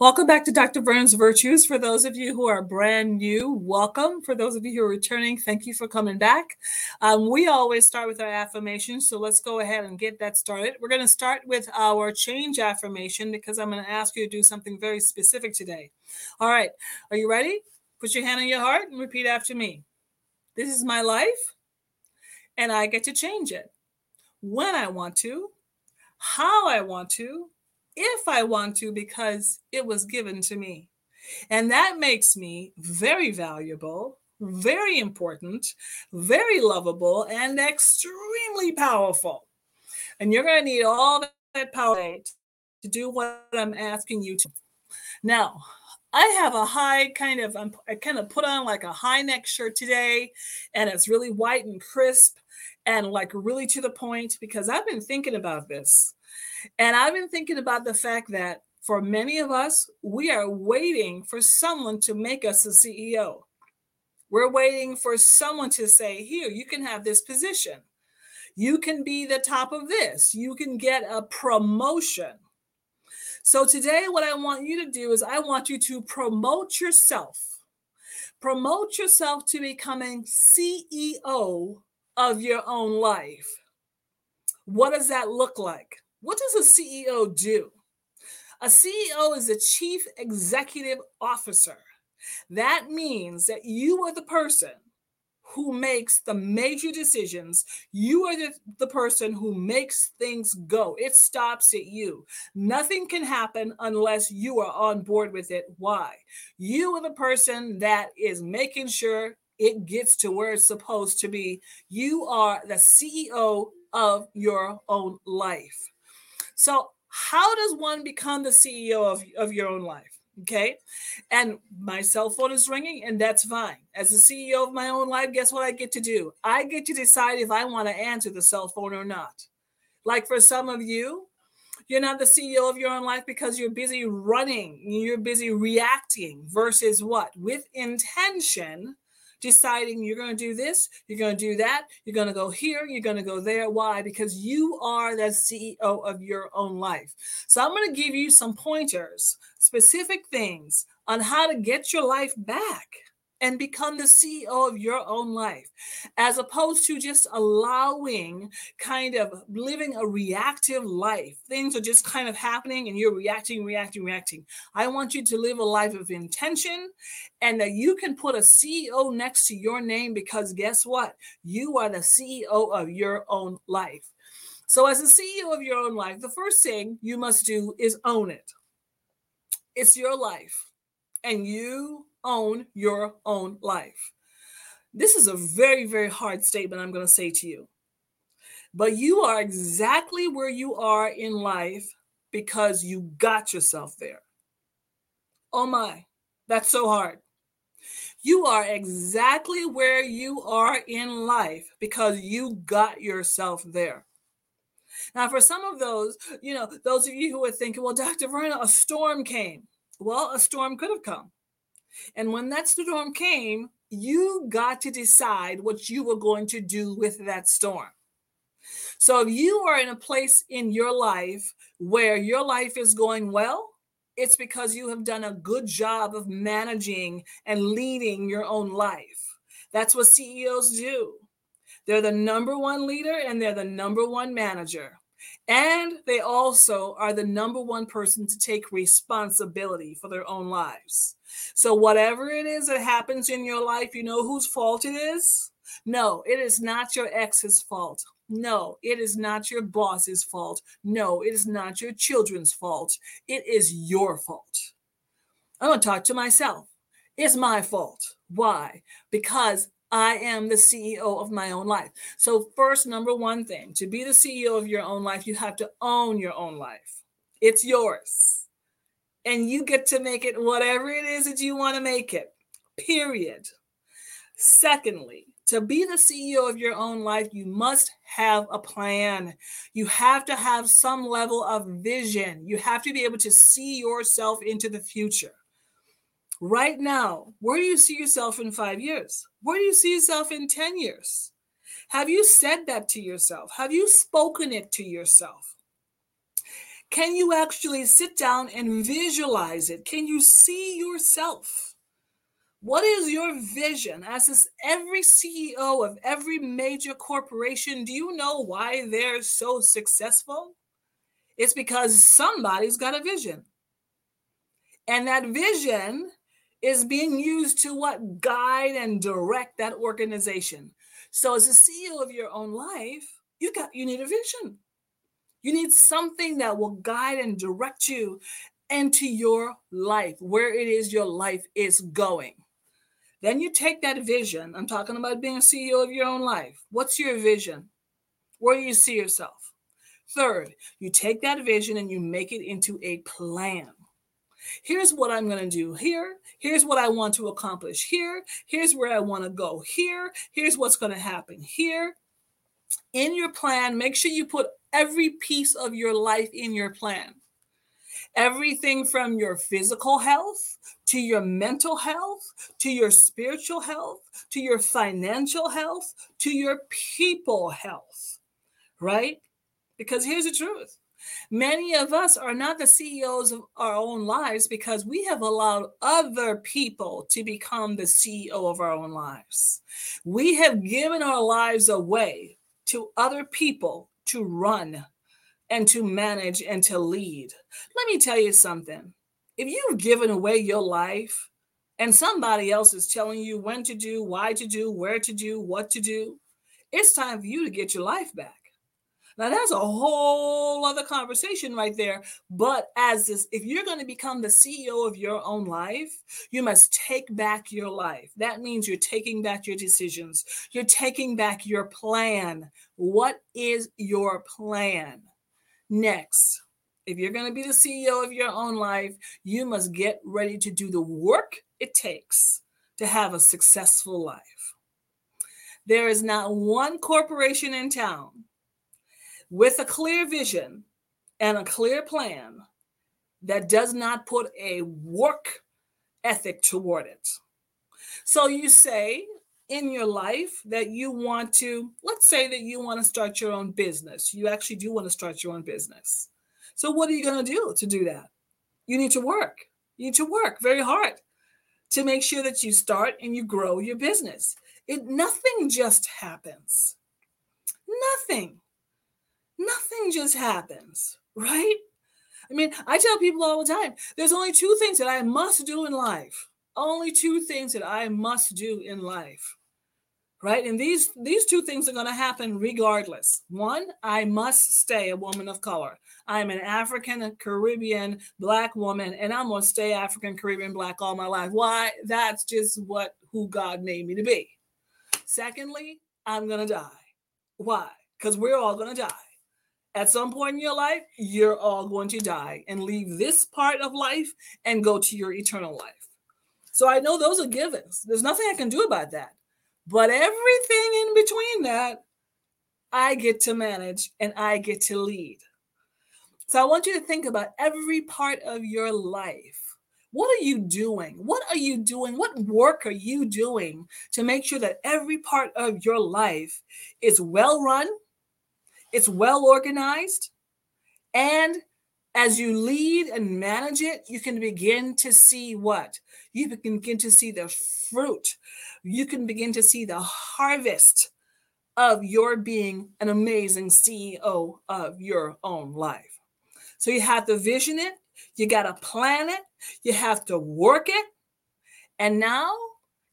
Welcome back to Dr. Verna's Virtues. For those of you who are brand new, welcome. For those of you who are returning, thank you for coming back. Um, we always start with our affirmations, so let's go ahead and get that started. We're going to start with our change affirmation because I'm going to ask you to do something very specific today. All right, are you ready? Put your hand on your heart and repeat after me. This is my life, and I get to change it when I want to, how I want to, if I want to, because it was given to me. And that makes me very valuable, very important, very lovable, and extremely powerful. And you're going to need all that power to do what I'm asking you to. Now, I have a high kind of, I kind of put on like a high neck shirt today, and it's really white and crisp and like really to the point because I've been thinking about this. And I've been thinking about the fact that for many of us, we are waiting for someone to make us a CEO. We're waiting for someone to say, Here, you can have this position. You can be the top of this. You can get a promotion. So, today, what I want you to do is I want you to promote yourself. Promote yourself to becoming CEO of your own life. What does that look like? What does a CEO do? A CEO is a chief executive officer. That means that you are the person who makes the major decisions. You are the, the person who makes things go. It stops at you. Nothing can happen unless you are on board with it. Why? You are the person that is making sure it gets to where it's supposed to be. You are the CEO of your own life. So, how does one become the CEO of, of your own life? Okay. And my cell phone is ringing, and that's fine. As the CEO of my own life, guess what I get to do? I get to decide if I want to answer the cell phone or not. Like for some of you, you're not the CEO of your own life because you're busy running, you're busy reacting versus what? With intention deciding you're going to do this, you're going to do that, you're going to go here, you're going to go there. Why? Because you are the CEO of your own life. So I'm going to give you some pointers, specific things on how to get your life back and become the CEO of your own life, as opposed to just allowing kind of living a reactive life. Things are just kind of happening and you're reacting, reacting, reacting. I want you to live a life of intention and that you can put a CEO next to your name because guess what? You are the CEO of your own life. So, as a CEO of your own life, the first thing you must do is own it. It's your life, and you own your own life. This is a very, very hard statement I'm going to say to you. But you are exactly where you are in life because you got yourself there. Oh my, that's so hard. You are exactly where you are in life because you got yourself there. Now, for some of those, you know, those of you who are thinking, well, Dr. Verna, a storm came. Well, a storm could have come. And when that storm came, you got to decide what you were going to do with that storm. So if you are in a place in your life where your life is going well, it's because you have done a good job of managing and leading your own life. That's what CEOs do. They're the number one leader and they're the number one manager. And they also are the number one person to take responsibility for their own lives. So, whatever it is that happens in your life, you know whose fault it is? No, it is not your ex's fault. No, it is not your boss's fault. No, it is not your children's fault. It is your fault. I'm going to talk to myself. It's my fault. Why? Because I am the CEO of my own life. So, first, number one thing to be the CEO of your own life, you have to own your own life. It's yours. And you get to make it whatever it is that you want to make it, period. Secondly, to be the CEO of your own life, you must have a plan. You have to have some level of vision. You have to be able to see yourself into the future. Right now, where do you see yourself in five years? Where do you see yourself in 10 years? Have you said that to yourself? Have you spoken it to yourself? Can you actually sit down and visualize it? Can you see yourself? What is your vision? As is every CEO of every major corporation, do you know why they're so successful? It's because somebody's got a vision. And that vision is being used to what guide and direct that organization. So as a CEO of your own life, you got you need a vision. You need something that will guide and direct you into your life, where it is your life is going. Then you take that vision. I'm talking about being a CEO of your own life. What's your vision? Where do you see yourself? Third, you take that vision and you make it into a plan. Here's what I'm going to do here. Here's what I want to accomplish here. Here's where I want to go here. Here's what's going to happen here. In your plan, make sure you put every piece of your life in your plan. Everything from your physical health to your mental health, to your spiritual health, to your financial health, to your people health, right? Because here's the truth many of us are not the CEOs of our own lives because we have allowed other people to become the CEO of our own lives. We have given our lives away to other people to run and to manage and to lead. Let me tell you something. If you've given away your life and somebody else is telling you when to do, why to do, where to do, what to do, it's time for you to get your life back. Now that's a whole other conversation right there. But as this, if you're going to become the CEO of your own life, you must take back your life. That means you're taking back your decisions. You're taking back your plan. What is your plan? Next, if you're going to be the CEO of your own life, you must get ready to do the work it takes to have a successful life. There is not one corporation in town with a clear vision and a clear plan that does not put a work ethic toward it. So you say, in your life that you want to, let's say that you want to start your own business. You actually do want to start your own business. So, what are you going to do to do that? You need to work. You need to work very hard to make sure that you start and you grow your business. It nothing just happens. Nothing. Nothing just happens, right? I mean, I tell people all the time there's only two things that I must do in life. Only two things that I must do in life right? And these these two things are going to happen regardless. One i must stay a woman of color. I'm an african caribbean black woman and i'm going to stay african caribbean black all my life. Why? That's just what who god made me to be. Secondly i'm going to die. Why? Because we're all going to die at some point in your life you're all going to die and leave this part of life and go to your eternal life so i know those are givens there's nothing i can do about that but everything in between that, I get to manage and I get to lead. So I want you to think about every part of your life. What are you doing? What are you doing? What work are you doing to make sure that every part of your life is well run, it's well organized, and as you lead and manage it, you can begin to see what? You can begin to see the fruit you can begin to see the harvest of your being an amazing CEO of your own life. So you have to vision it, you got to plan it, you have to work it. And now,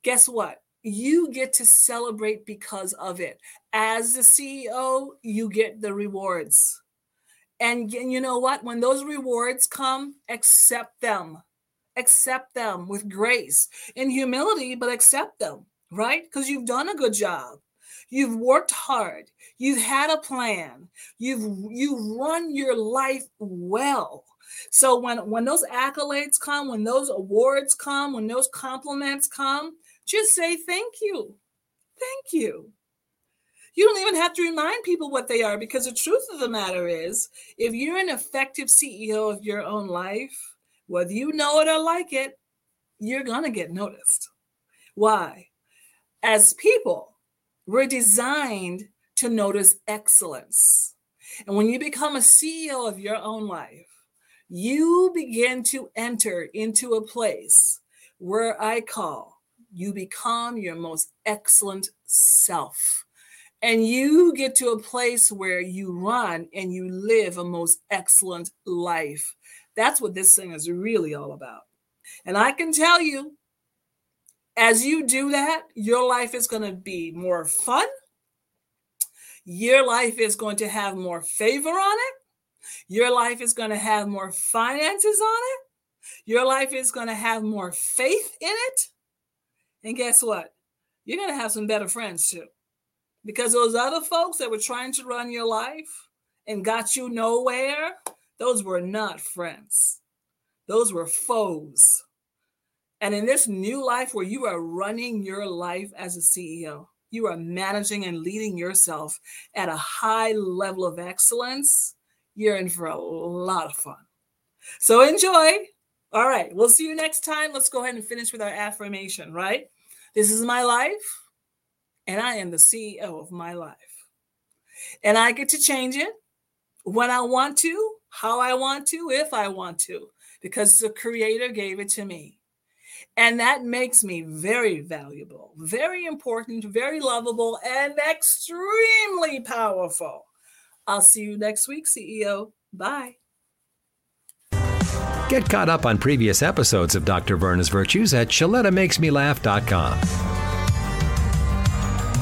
guess what? You get to celebrate because of it. As the CEO, you get the rewards. And you know what? When those rewards come, accept them accept them with grace and humility, but accept them, right? Because you've done a good job. You've worked hard. You've had a plan. You've you've run your life well. So when when those accolades come, when those awards come, when those compliments come, just say thank you. Thank you. You don't even have to remind people what they are because the truth of the matter is, if you're an effective CEO of your own life, whether you know it or like it, you're going to get noticed. Why? As people, we're designed to notice excellence. And when you become a CEO of your own life, you begin to enter into a place where I call you become your most excellent self. And you get to a place where you run and you live a most excellent life. That's what this thing is really all about. And I can tell you, as you do that, your life is going to be more fun. Your life is going to have more favor on it. Your life is going to have more finances on it. Your life is going to have more faith in it. And guess what? You're going to have some better friends too. Because those other folks that were trying to run your life and got you nowhere, those were not friends. Those were foes. And in this new life where you are running your life as a CEO, you are managing and leading yourself at a high level of excellence, you're in for a lot of fun. So enjoy. All right, we'll see you next time. Let's go ahead and finish with our affirmation, right? This is my life, and I am the CEO of my life. And I get to change it when I want to, how I want to, if I want to, because the Creator gave it to me. And that makes me very valuable, very important, very lovable, and extremely powerful. I'll see you next week, CEO. Bye. Get caught up on previous episodes of Dr. Verna's Virtues at ShelettaMakesMeLaugh.com.